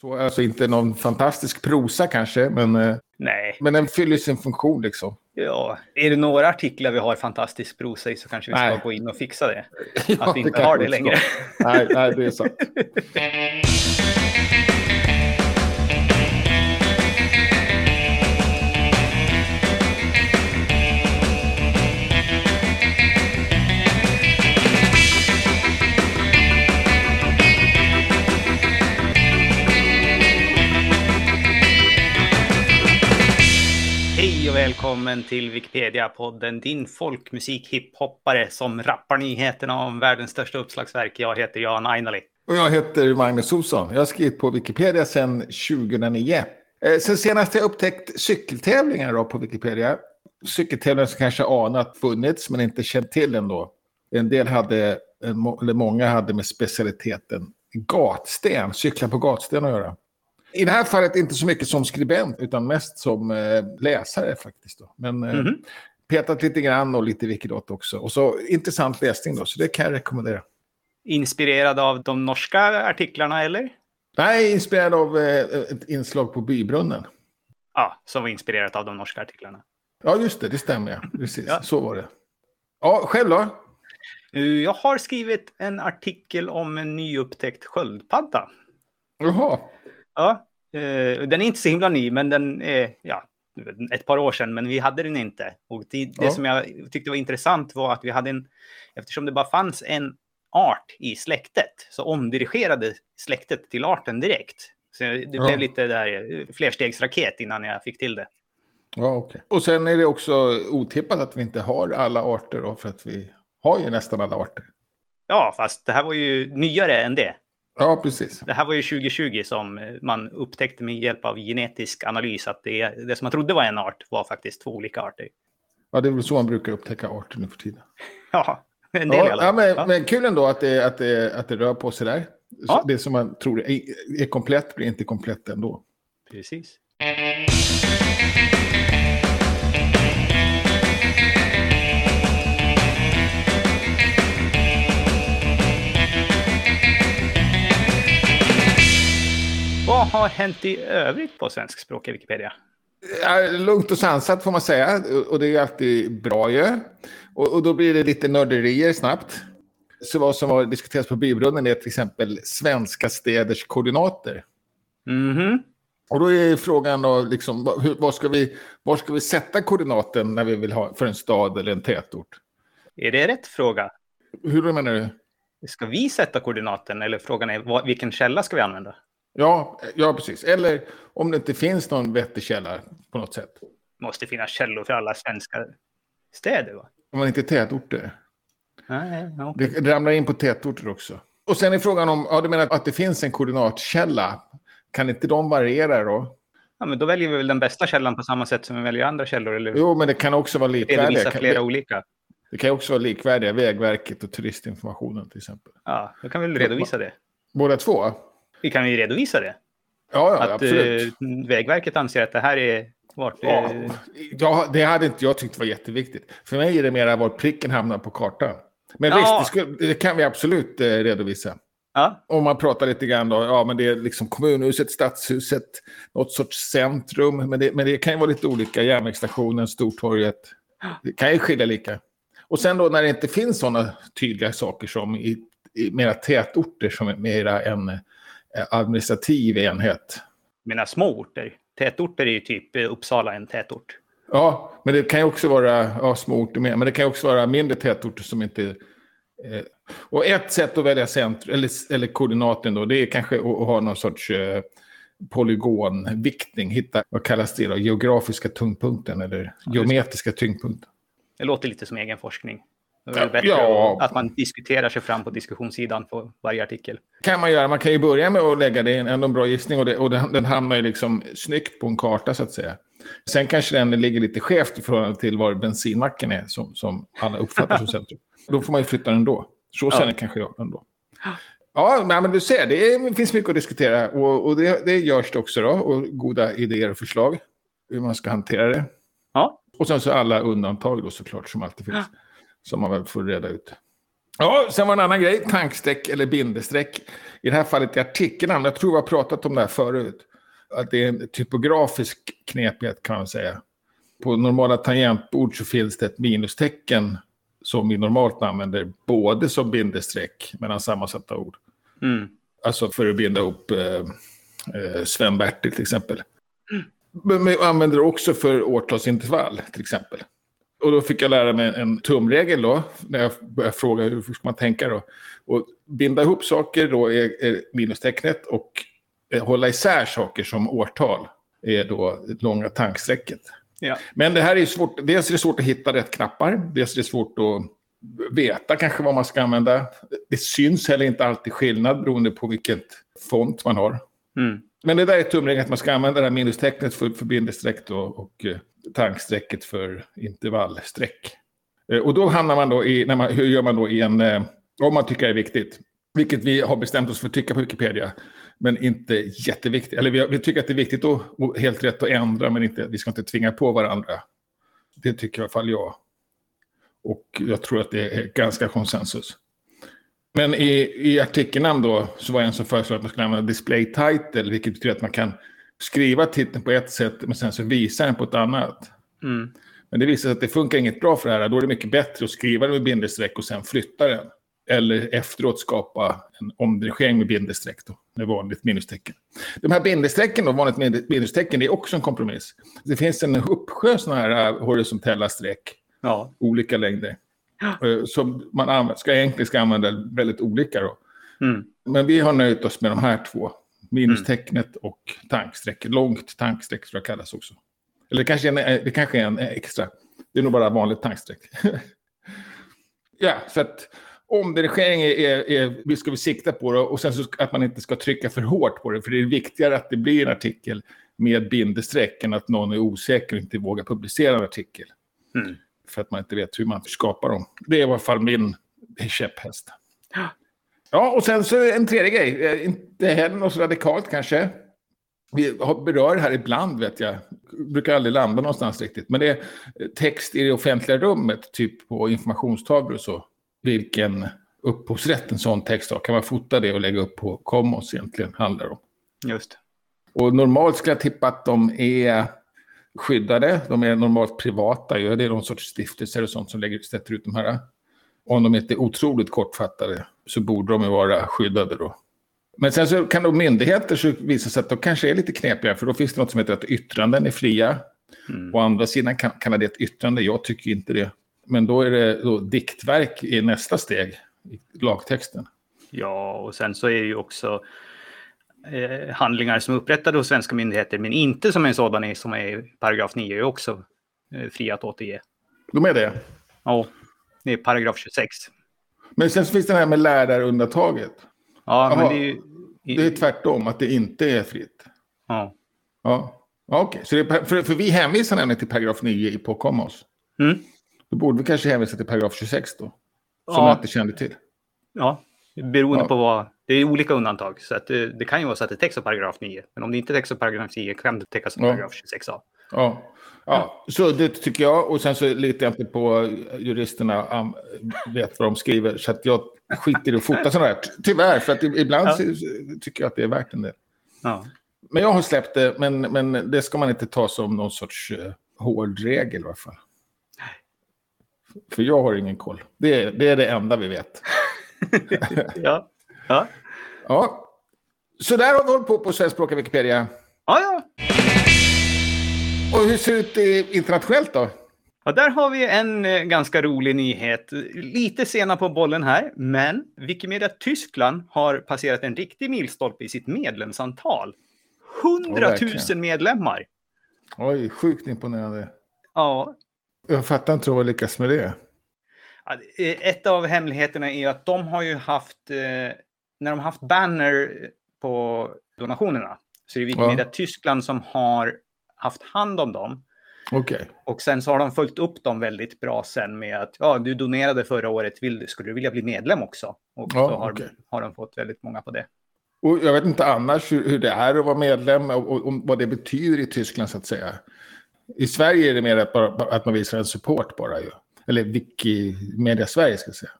Så, alltså inte någon fantastisk prosa kanske, men, eh, Nej, men den fyller sin funktion liksom. ja. Är det några artiklar vi har fantastisk prosa i så kanske vi ska Nej. gå in och fixa det. Ja, Att vi inte kan har det längre. Nej, nej, det är sant. välkommen till Wikipedia-podden, din folkmusik hiphoppare som rappar nyheterna om världens största uppslagsverk. Jag heter Jan Ainali. Och jag heter Magnus Olsson. Jag har skrivit på Wikipedia sedan 2009. Eh, sen senast jag upptäckt cykeltävlingar då på Wikipedia. Cykeltävlingar som kanske anat funnits men inte känt till ändå. En del hade, eller många hade med specialiteten gatsten, cykla på gatsten att göra. I det här fallet inte så mycket som skribent utan mest som eh, läsare faktiskt. Då. Men eh, Mhm. petat lite grann och lite Wikidot också. Och så intressant läsning då, så det kan jag rekommendera. Inspirerad av de norska artiklarna, eller? Nej, inspirerad av eh, ett inslag på Bybrunnen. Ja, som var inspirerat av de norska artiklarna. Ja, just det, det stämmer. Precis, Ja. så var det. Ja, själv då? Jag har skrivit en artikel om en nyupptäckt sköldpadda. Jaha. Ja, eh, den är inte så himla ny, men den är ja, ett par år sedan, men vi hade den inte. Och det, det Ja. som jag tyckte var intressant var att vi hade en, eftersom det bara fanns en art i släktet, så omdirigerade släktet till arten direkt. Så det Ja. blev lite där eh, flerstegsraket innan jag fick till det. Ja, okej. Och sen är det också otippat att vi inte har alla arter för att vi har ju nästan alla arter. Ja, fast det här var ju nyare än det. Ja, precis. Det här var ju 2020 som eh, man upptäckte med hjälp av genetisk analys att det, det som man trodde var en art var faktiskt två olika arter. Ja, det är väl så man brukar upptäcka arter nu för tiden. Ja, en del i Ja, alla ja, fall. men, Ja. men kul ändå att det, att, det, att det rör på sig där. Ja. Det som man tror är, är komplett blir inte komplett ändå. Precis. Har hänt i övrigt på svenskspråkiga Wikipedia? Ja, lugnt och sansat får man säga. Och det är ju alltid bra ju. Och, och då blir det lite nörderier snabbt. Så vad som har diskuterats på Bybrunnen är till exempel svenska städers koordinater. Mhm. Och då är frågan då, liksom, hur, var, ska vi, var ska vi sätta koordinaten när vi vill ha för en stad eller en tätort? Är det rätt fråga? Hur menar du? Ska vi sätta koordinaten eller frågan är vad, vilken källa ska vi använda? Ja, ja, precis. Eller om det inte finns någon vettig källa på något sätt. Måste finnas källor för alla svenska städer va? Om man inte är tätorter. Nej, ja. Det ramlar in på tätorter också. Och sen är frågan om, ja du menar att det finns en koordinatkälla. Kan inte de variera då? ja, men då väljer vi väl den bästa källan på samma sätt som vi väljer andra källor eller Jo, men det kan också vara likvärdiga. Kan- flera olika. Det kan också vara likvärdiga, Vägverket och turistinformationen till exempel. Ja, då kan vi väl redovisa det. Båda två? Vi kan ju redovisa det. Ja, ja att absolut. eh, Vägverket anser att det här är vart... Ja, eh, ja, det hade inte jag tyckt var jätteviktigt. För mig är det mera var pricken hamnar på kartan. Men Ja. visst, det, skulle, det kan vi absolut eh, redovisa. ja, Om man pratar lite grann då, ja men det är liksom kommunhuset, stadshuset, något sorts centrum. Men det, men det kan ju vara lite olika, järnvägsstationen, Stortorget. Det kan ju skilja lika. Och sen då när det inte finns sådana tydliga saker som i, i mera tätorter som är mera en administrativ enhet. mina små orter. Tätorter är ju typ eh, Uppsala en tätort. Ja, men det kan ju också vara ja, små orter med, men det kan ju också vara mindre tätorter som inte... Eh, och ett sätt att välja centrum, eller, eller koordinaten då, det är kanske att, att ha någon sorts eh, polygonviktning. Hitta, vad kallas det då, geografiska tyngdpunkten eller geometriska tyngdpunkten. Det låter lite som egen forskning. Det är väl Ja, bättre ja. att man diskuterar sig fram på diskussionssidan på varje artikel. kan man göra. Man kan ju börja med att lägga det, ändå en bra gissning, och, det, och den, den hamnar ju liksom snyggt på en karta så att säga. Sen kanske den ligger lite skevt i förhållande till var bensinmacken är, som, som alla uppfattar som centrum. Då får man ju flytta den då. Så Ja. känner kanske jag ändå. Ja, men du ser, det är, finns mycket att diskutera och, och det, det görs det också då. Och goda idéer och förslag hur man ska hantera det. Ja, Och sen så alla undantag då såklart som alltid finns. Som man väl får reda ut. Ja, sen var en annan grej, tankstreck eller bindestreck. I det här fallet i artikelnamn, jag tror vi har pratat om det här förut. Att det är en typografisk knepighet kan man säga. På normala tangentbord så finns det ett minustecken som vi normalt använder både som bindestreck mellan sammansatta ord. Mm. Alltså för att binda ihop eh, eh, Sven-Bertil till exempel. Men vi använder det också för årtalsintervall till exempel. Och då fick jag lära mig en tumregel då, när jag började fråga hur ska man tänka då. Och binda ihop saker då är, är minustecknet och eh, hålla isär saker som årtal är då långa tankstrecket. Ja. Men det här är svårt, dels är det svårt att hitta rätt knappar, dels är det svårt att veta kanske vad man ska använda. Det syns heller inte alltid skillnad beroende på vilket font man har. Mm. Men det där är tumregeln att man ska använda det här minustecknet för, för bindestreck då, och tanksträcket tankstrecket för intervallstreck. Eh, och då hamnar man då i, när man, hur gör man då i en, eh, om man tycker det är viktigt, vilket vi har bestämt oss för att tycka på Wikipedia, men inte jätteviktigt. Eller vi, vi tycker att det är viktigt och, och helt rätt att ändra, men inte, vi ska inte tvinga på varandra. Det tycker i alla fall jag. Och jag tror att det är ganska konsensus. Men i, i artikelnamn då så var det en som föreslog att man skulle använda display title, vilket betyder att man kan skriva titeln på ett sätt men sen så visa den på ett annat. Mm. Men det visar sig att det funkar inget bra för det här. Då är det mycket bättre att skriva den med bindestreck och sen flytta den. Eller efteråt skapa en omdirigering med bindestreck då, med vanligt minustecken. De här bindestrecken då, vanligt bindestecken, det är också en kompromiss. Det finns en uppsjö sådana här äh, horisontella streck, Ja. olika längder. eh, Som man ska egentligen ska använda väldigt olika då. Mm. Men vi har nöjt oss med de här två. Minustecknet och tankstreck. Långt tankstreck tror jag kallas också. Eller det kanske är en, det kanske är en extra. Det är nog bara vanligt tankstreck. ja, så att omdirigering är, är, är, vi ska vi sikta på det. Och sen så att man inte ska trycka för hårt på det. För det är viktigare att det blir en artikel med bindestreck än att någon är osäker och inte vågar publicera en artikel. Mm. För att man inte vet hur man skapar dem. Det är i alla fall min käpphäst. Ja. Och sen så en tredje grej. Eh, Inte heller något så radikalt kanske. Vi berör det här ibland vet jag. Brukar aldrig landa någonstans riktigt. Men det är eh, text i det offentliga rummet, typ på informationstavlor och så. Vilken upphovsrätt en sån text har. Kan man fota det och lägga upp på Commons egentligen, handlar det om. Just. Och normalt skulle jag tippa att de är skyddade. De är normalt privata. Det är någon sorts stiftelser och sånt som lägger, sätter ut de här. Om de inte är otroligt kortfattade så borde de ju vara skyddade då. Men sen så kan då myndigheter så visa sig att de kanske är lite knepiga. För då finns det något som heter att yttranden är fria. Mm. Å andra sidan kan, kan det ett yttrande. Jag tycker inte det. Men då är det då diktverk i nästa steg i lagtexten. Ja, och sen så är det ju också eh, handlingar som är upprättade hos svenska myndigheter, men inte som en sådan är, som är i paragraf 9, är också eh, fria att återge. De är det. Ja, det är paragraf 26. Men sen finns det här med lärarundantaget. Ja, men Jaha. det är ju... Det är tvärtom, att det inte är fritt. Ja. Ja, ja okej. Så det för, för vi hänvisar nämligen till paragraf 9 i på Commons. Mm. Då borde vi kanske hänvisa till paragraf 26 då. Som Ja. jag inte kände till. ja, beroende Ja. på vad... Det är olika undantag, så att det, det kan ju vara så att det täcks av paragraf 9. Men om det inte täcks av paragraf 9 kan det täckas av Ja. paragraf 26a. Ja. ja, så det tycker jag. Och sen så litar jag inte på juristerna um, vet vad de skriver. Så att jag skiter i att fota sådana här. Tyvärr, för att ibland Ja. tycker jag att det är värt en del. Ja. Men jag har släppt det, men, men det ska man inte ta som någon sorts uh, hård regel i alla fall. För jag har ingen koll. Det är, det är det enda vi vet. ja. Ja. Ja. Så där har vi hållit på på Svenskspråkiga Wikipedia. Ja, ja. Och hur ser det ut i- internationellt då? Ja, där har vi en eh, ganska rolig nyhet. Lite sena på bollen här, men Wikimedia Tyskland har passerat en riktig milstolpe i sitt medlemsantal. 100 000 verkligen. medlemmar! Oj, sjukt imponerande. Ja, Jag fattar inte hur jag lyckas med det. Ja, eh, Ett av hemligheterna är att de har ju haft, eh, när de haft banner på donationerna, så är det Wikimedia Tyskland som har haft hand om dem. Okej. Och sen så har de följt upp dem väldigt bra sen med att ja, du donerade förra året, vill, skulle du vilja bli medlem också? Och Ja, så har, okej. har de fått väldigt många på det. Och jag vet inte annars hur, hur det är att vara medlem och, och, och vad det betyder i Tyskland så att säga. I Sverige är det mer att, bara, att man visar en support bara ju. Eller Wikimedia Sverige ska jag säga.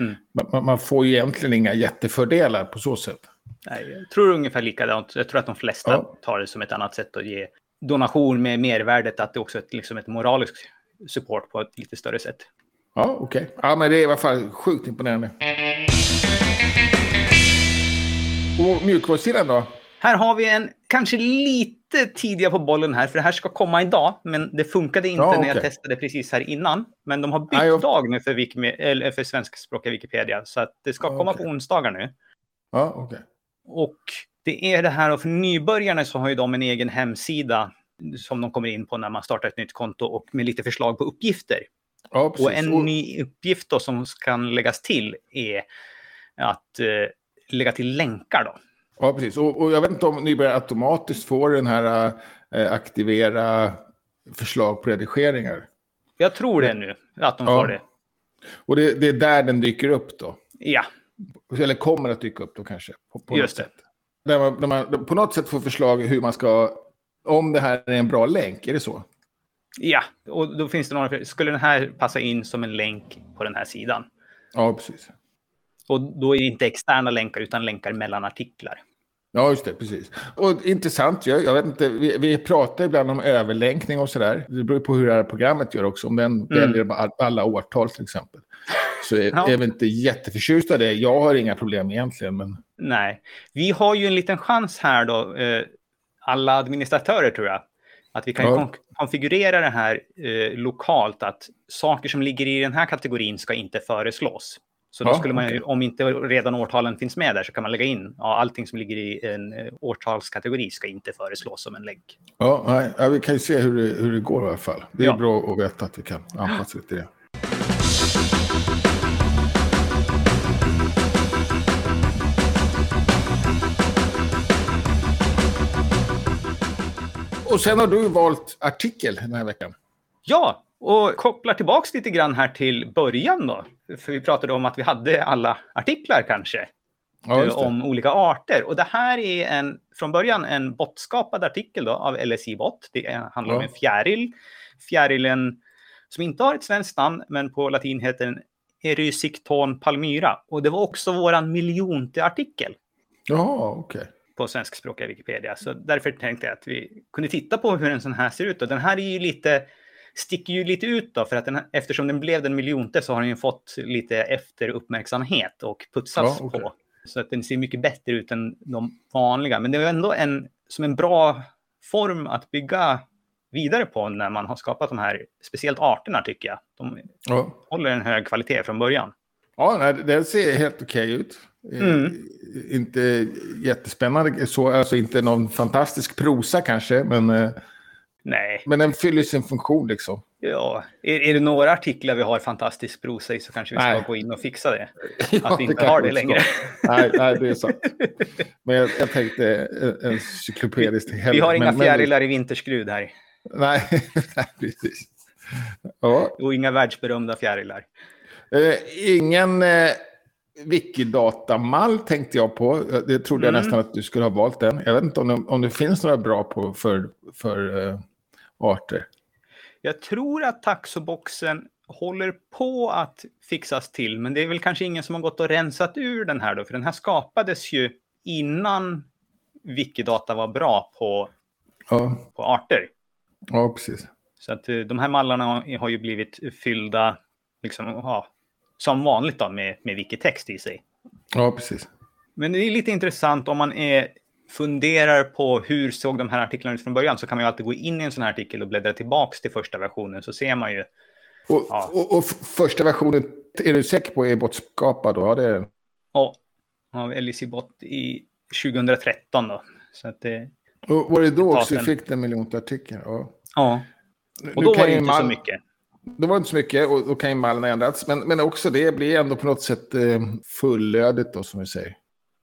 Mm. Man, man, får ju egentligen inga jättefördelar på så sätt. Nej, jag tror ungefär likadant. Jag tror att de flesta ja. tar det som ett annat sätt att ge donation med mervärdet, att det också är liksom ett moraliskt support på ett lite större sätt. Ja, okej. Okay. Ja, men det är i alla fall sjukt imponerande. Och mjukvarusidan då? Här har vi en kanske lite tidiga på bollen här, för det här ska komma idag, men det funkade inte ja, okay. när jag testade precis här innan. Men de har bytt ja, dag nu för, Wiki, eller för svenskspråkiga Wikipedia, så att det ska ja, komma okay. på onsdagar nu. Ja, okej. Och det är det här, och för nybörjarna så har ju de en egen hemsida som de kommer in på när man startar ett nytt konto och med lite förslag på uppgifter. Ja, och en ny uppgift då som kan läggas till är att eh, lägga till länkar då. Ja, precis. Och, och jag vet inte om nybörjare automatiskt får den här äh, aktivera förslag på redigeringar. Jag tror det nu, att de ja. får det. Och det, det, är där den dyker upp då? Ja. Eller kommer att dyka upp då kanske? På, på Just det. Sätt. Där man, där man på något sätt får förslag hur man ska, om det här är en bra länk, är det så? Ja, och då finns det några, skulle den här passa in som en länk på den här sidan? Ja, precis. Och då är det inte externa länkar utan länkar mellan artiklar. Ja, just det, precis. Och intressant, jag, jag vet inte, vi, vi pratar ibland om överlänkning och sådär. Det beror på hur det här programmet gör också. Om den mm. väljer alla årtal till exempel. Så är, ja. är vi inte jätteförtjusta i det. Jag har inga problem egentligen. Men... Nej, vi har ju en liten chans här då, eh, alla administratörer tror jag. Att vi kan ja. konfigurera det här eh, lokalt, att saker som ligger i den här kategorin ska inte föreslås. Så då ja, skulle man, okay. om inte redan årtalen finns med där, så kan man lägga in ja, allting som ligger i en eh, årtalskategori ska inte föreslås som en länk. Ja, nej, vi kan ju se hur det, hur det går i alla fall. Det är ja. bra att veta att vi kan anpassa oss till det. Och sen har du valt artikel den här veckan. Ja, och kopplar tillbaks lite grann här till början då. För vi pratade om att vi hade alla artiklar kanske. Ja, om olika arter. Och det här är en, från början en botskapad artikel då, av LSI-bot. Det handlar ja. om en fjäril. Fjärilen som inte har ett svenskt namn, men på latin heter den Erysicton palmyra. Och det var också våran miljonte artikel. Ja, okej. Okay. På svenskspråkiga Wikipedia. Så därför tänkte jag att vi kunde titta på hur en sån här ser ut. Och den här är ju lite sticker ju lite ut då, för att den, eftersom den blev den miljonte så har den ju fått lite efter uppmärksamhet och putsats ja, okay. på. Så att den ser mycket bättre ut än de vanliga. Men det är ändå en, som en bra form att bygga vidare på när man har skapat de här, speciellt arterna tycker jag. De ja. håller en hög kvalitet från början. Ja, nej, det ser helt okej ut. Eh, mm. Inte jättespännande, så, alltså inte någon fantastisk prosa kanske, men eh, Nej. Men den fyller sin funktion liksom. Ja, är, är det några artiklar vi har fantastisk prosa i så kanske vi ska nej. gå in och fixa det. ja, att vi inte har det längre. nej, nej, det är sant. Men jag, jag tänkte en cyklopediskt Vi har inga fjärilar men... i vinterskrud här. Nej, nej precis. Ja. Och inga världsberömda fjärilar. Eh, ingen eh, Wikidata-mall tänkte jag på. Det trodde mm. jag nästan att du skulle ha valt den. Jag vet inte om det, om det finns några bra på för, för eh, arter. Jag tror att taxoboxen håller på att fixas till, men det är väl kanske ingen som har gått och rensat ur den här då, för den här skapades ju innan Wikidata var bra på, ja. på arter. Ja, precis. Så att eh, de här mallarna har ju blivit fyllda liksom, ja, som vanligt då med, med Wikitext i sig. Ja, precis. Men det är lite intressant om man är funderar på hur såg de här artiklarna ut från början så kan man ju alltid gå in i en sån här artikel och bläddra tillbaks till första versionen så ser man ju. Och, ja. och, och första versionen, är du säker på är bortskapad då? Ja, det är Ja, av LIC-bot i 2013 då. Så att det, och var det då också vi fick den miljonte artikeln? Ja. ja. Och då var det inte man... så mycket. Det var inte så mycket och då kan ju mallen ha ändrats. Men, men också det blir ändå på något sätt eh, fullödigt då som vi säger.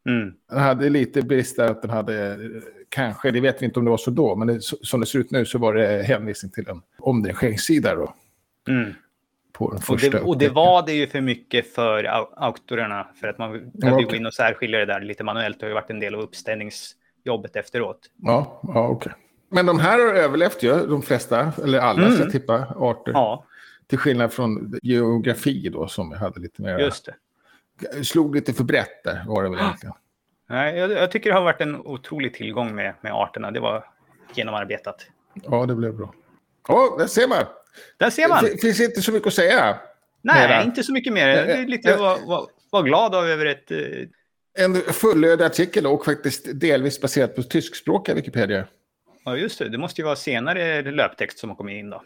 Mm. Den hade lite brister att den hade, kanske, det vet vi inte om det var så då, men det, som det ser ut nu så var det hänvisning till en omdirigeringssida då. Mm. På den första och, det, och det var det ju för mycket för auktorerna, för att man behövde ja, okay. gå in och särskilja det där lite manuellt. Det har ju varit en del av uppställningsjobbet efteråt. Ja, ja okej. Okay. Men de här har överlevt ju, de flesta, eller alla, mm. så jag tippa, arter. Ja. Till skillnad från geografi då, som vi hade lite mer Just det. slog lite för brett där, var det väl egentligen. Nej, jag, jag, tycker det har varit en otrolig tillgång med, med arterna. Det var genomarbetat. Ja, det blev bra. Ja, där ser man. Där ser man. Det finns inte så mycket att säga. Nej, mera. inte så mycket mer. Det är lite att vara var, var glad över ett... Uh... En fullödig artikel och faktiskt delvis baserat på tyskspråkiga Wikipedia. Ja, just det. Det måste ju vara senare löptext som har kommit in då.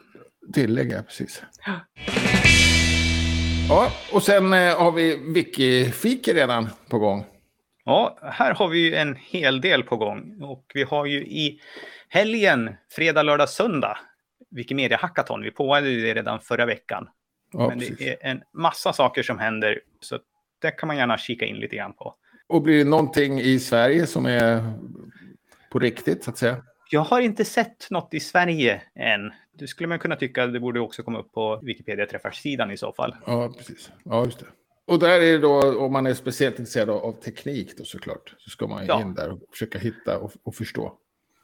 Tillägga, precis. Ja. ja, och sen eh, har vi Wikifiki redan på gång. Ja, här har vi ju en hel del på gång. Och vi har ju i helgen, fredag, lördag, söndag, Wikimedia Hackathon. Vi påade ju det redan förra veckan. Ja, Men precis. det är en massa saker som händer, så det kan man gärna kika in lite grann på. Och blir det någonting i Sverige som är på riktigt, så att säga? Jag har inte sett något i Sverige än. Det skulle man kunna tycka det borde också komma upp på Wikipedia träffar-sidan i så fall. Ja, precis. Ja, just det. Och där är det då, om man är speciellt intresserad av teknik då såklart, så ska man ja. in där och försöka hitta och, och, förstå.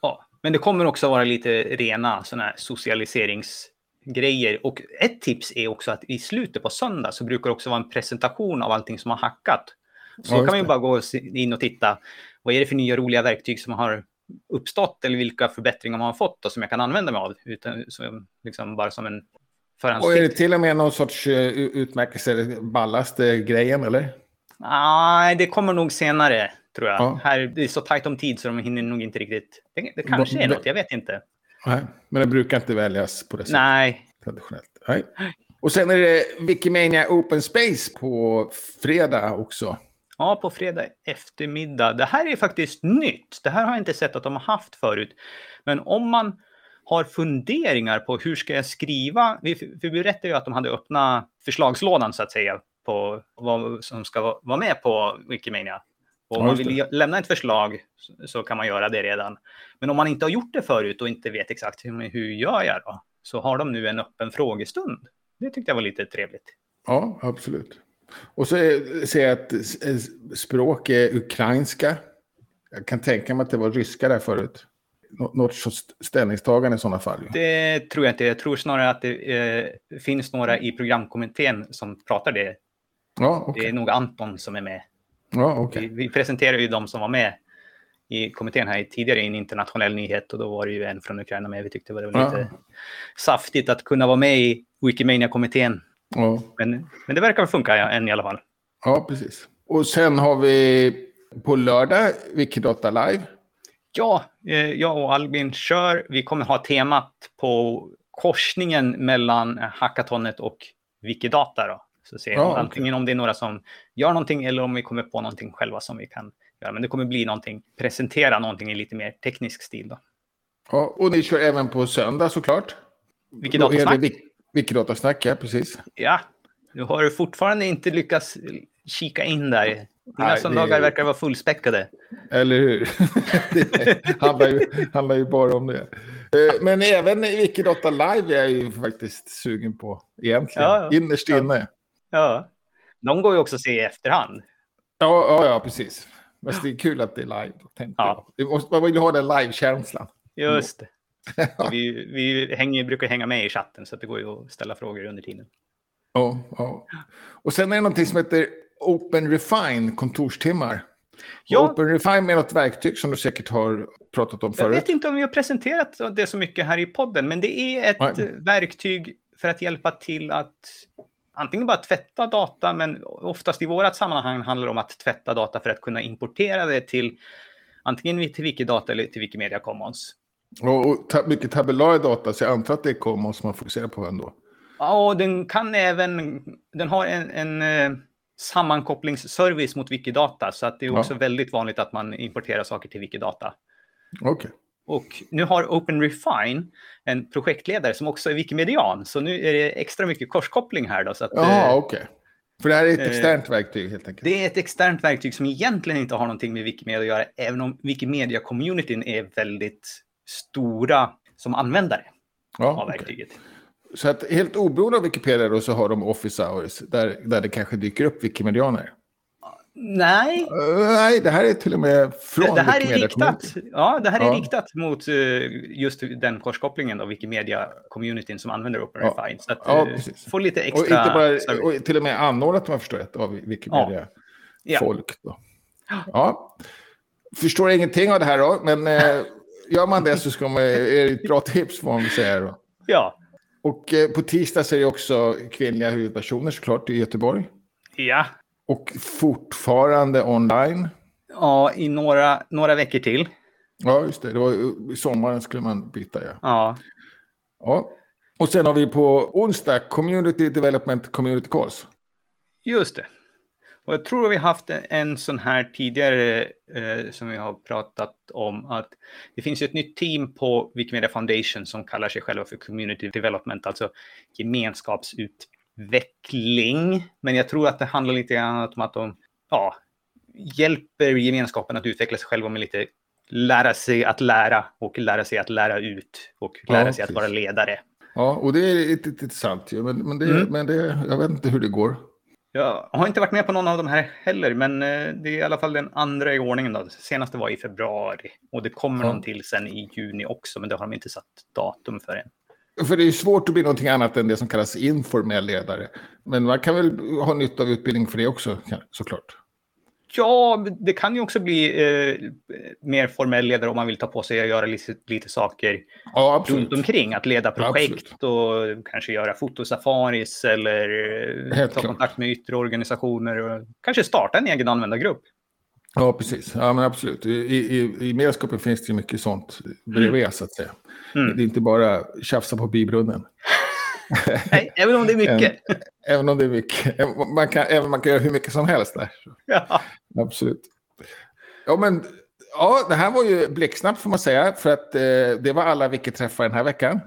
Ja, men det kommer också vara lite rena sådana här socialiseringsgrejer. Och ett tips är också att i slutet på söndag så brukar det också vara en presentation av allting som har hackat. Så ja, kan man ju bara gå in och titta. Vad är det för nya roliga verktyg som har uppstått eller vilka förbättringar man har fått och som jag kan använda mig av. Utan, så, liksom bara som en och är det till och med någon sorts uh, utmärkelse, ballaste grejen eller? Nej, det kommer nog senare tror jag. Ja. Här, det är så tajt om tid så de hinner nog inte riktigt. Det, det kanske är något, jag vet inte. Nej, men det brukar inte väljas på det sättet. Nej. Traditionellt. Nej. Och sen är det Wikimania Open Space på fredag också. Ja, på fredag eftermiddag. Det här är faktiskt nytt. Det här har jag inte sett att de har haft förut. Men om man har funderingar på hur ska jag skriva? Vi, vi berättade ju att de hade öppnat förslagslådan så att säga på vad som ska vara med på Wikimania. Och om man vill lämna ett förslag så kan man göra det redan. Men om man inte har gjort det förut och inte vet exakt hur, hur gör jag då? Så har de nu en öppen frågestund. Det tyckte jag var lite trevligt. Ja, absolut. Och så ser jag att språk är ukrainska. Jag kan tänka mig att det var ryska där förut något ställningstagande i sådana fall? Det tror jag inte. Jag tror snarare att det eh, finns några i programkommittén som pratar det. Ja, okay. Det är nog Anton som är med. Ja, okay. vi, vi presenterar ju de som var med i kommittén här tidigare i en internationell nyhet och då var det ju en från Ukraina med. Vi tyckte det var lite ja. saftigt att kunna vara med i Wikimania-kommittén. Ja. Men, men det verkar funka ja, än i alla fall. Ja, precis. Och sen har vi på lördag Wikidata Live. Ja, eh, jag och Albin kör. Vi kommer ha temat på korsningen mellan hackatonet och Wikidata. Då. Så ser ja, antingen om det är några som gör någonting eller om vi kommer på någonting själva som vi kan göra. Men det kommer bli någonting, presentera någonting i lite mer teknisk stil. Då. Ja, och ni kör även på söndag såklart? Wikidatasnack. Wikidatasnack, ja precis. Ja, du har fortfarande inte lyckats kika in där. Dina söndagar det... verkar vara fullspäckade. Eller hur? det handlar ju, handlar ju bara om det. Eh, men även Wikidata Live är jag ju faktiskt sugen på egentligen. Ja, ja. Innerst inne. Ja. De går ju också att se i efterhand. Ja, ja, ja precis. Men det är kul att det är live. Ja. Man vill ha den live-känslan. Just det. Vi vi hänger, brukar hänga med i chatten så det går ju att ställa frågor under tiden. Ja, ja. Och sen är det någonting som heter Open Refine kontorstimmar. Ja. Open Refine är något verktyg som du säkert har pratat om förut. Jag vet inte om vi har presenterat det så mycket här i podden, men det är ett Nej. verktyg för att hjälpa till att antingen bara tvätta data, men oftast i vårat sammanhang handlar det om att tvätta data för att kunna importera det till antingen till Wikidata eller till Wikimedia Commons. Och, och ta, mycket tabulär data, så jag antar att det är Commons man fokuserar på ändå. Ja, och den kan även, den har en, en eh, sammankopplingsservice mot Wikidata. Så att det är också ja. väldigt vanligt att man importerar saker till Wikidata. Okay. Och nu har OpenRefine en projektledare som också är Wikimedian. Så nu är det extra mycket korskoppling här. Då, så att, ja, eh, okej. Okay. För det här är ett eh, externt verktyg helt enkelt? Det är ett externt verktyg som egentligen inte har någonting med Wikimedia att göra, även om Wikimedia-communityn är väldigt stora som användare ja, av verktyget. Okay. Så att helt oberoende av Wikipedia då så har de office hours där, där det kanske dyker upp Wikimedianer? Nej. Uh, nej, det här är till och med från Det här är riktat, ja, det här är ja. riktat mot uh, just den korskopplingen av Wikimedia-communityn som använder OpenRefine. Ja. Så att uh, ja, få lite extra... Och, inte bara, och till och med anordnat om jag förstår rätt av Wikimedia. Ja. ja. Då. Förstår ingenting av det här då, men eh, gör man det så ska man, är det ett bra tips får man säga. Då. Ja. Och eh, på tisdag så är det också kvinnliga huvudpersoner såklart i Göteborg. Ja. Och fortfarande online. Ja, i några, några veckor till. Ja, just det. det var, I sommaren skulle man byta, ja. Ja. ja. Och sen har vi på onsdag Community Development Community Calls. Just det. Och jag tror vi har haft en sån här tidigare eh, som vi har pratat om att det finns ett nytt team på Wikimedia Foundation som kallar sig själva för Community Development, alltså gemenskapsutveckling. Men jag tror att det handlar lite grann om att de ja, hjälper gemenskapen att utveckla sig själva med lite lära sig att lära och lära sig att lära ut och lära ja, sig att vara ledare. Ja, och det är intressant men, men, det, mm. men det, jag vet inte hur det går. Jag har inte varit med på någon av de här heller, men eh, det är i alla fall den andra i ordningen. Då. Senaste var i februari och det kommer ja. någon till sen i juni också, men det har de inte satt datum för än. För det är svårt att bli någonting annat än det som kallas informell ledare. Men man kan väl ha nytta av utbildning för det också, såklart. Ja, det kan ju också bli eh, mer formell ledare om man vill ta på sig att göra lite, lite saker ja, runt omkring. Att leda projekt ja, och kanske göra fotosafaris eller eh, Helt ta klart. kontakt med yttre organisationer och kanske starta en egen användargrupp. Ja, precis. Ja, men absolut. I, i, i medskapet finns det mycket sånt bredvid, mm. så att säga. Mm. Det är inte bara tjafsa på bibrunnen. Nej, även om det är mycket. även om det är mycket. Man kan, även man kan göra hur mycket som helst där. Ja. Absolut. Ja, men ja, det här var ju blixtsnabbt får man säga. För att eh, det var alla Wiki-träffar den här veckan.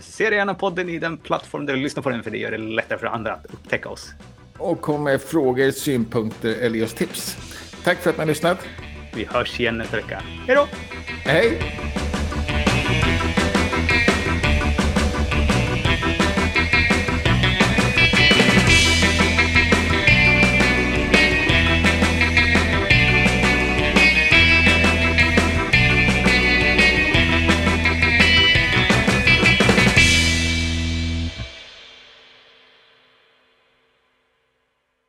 Ser gärna podden i den plattform där du lyssnar på den för det gör det lättare för andra att upptäcka oss. Och kom med frågor, synpunkter eller just tips. Tack för att ni har lyssnat. Vi hörs igen nästa vecka. Hej då! Hej!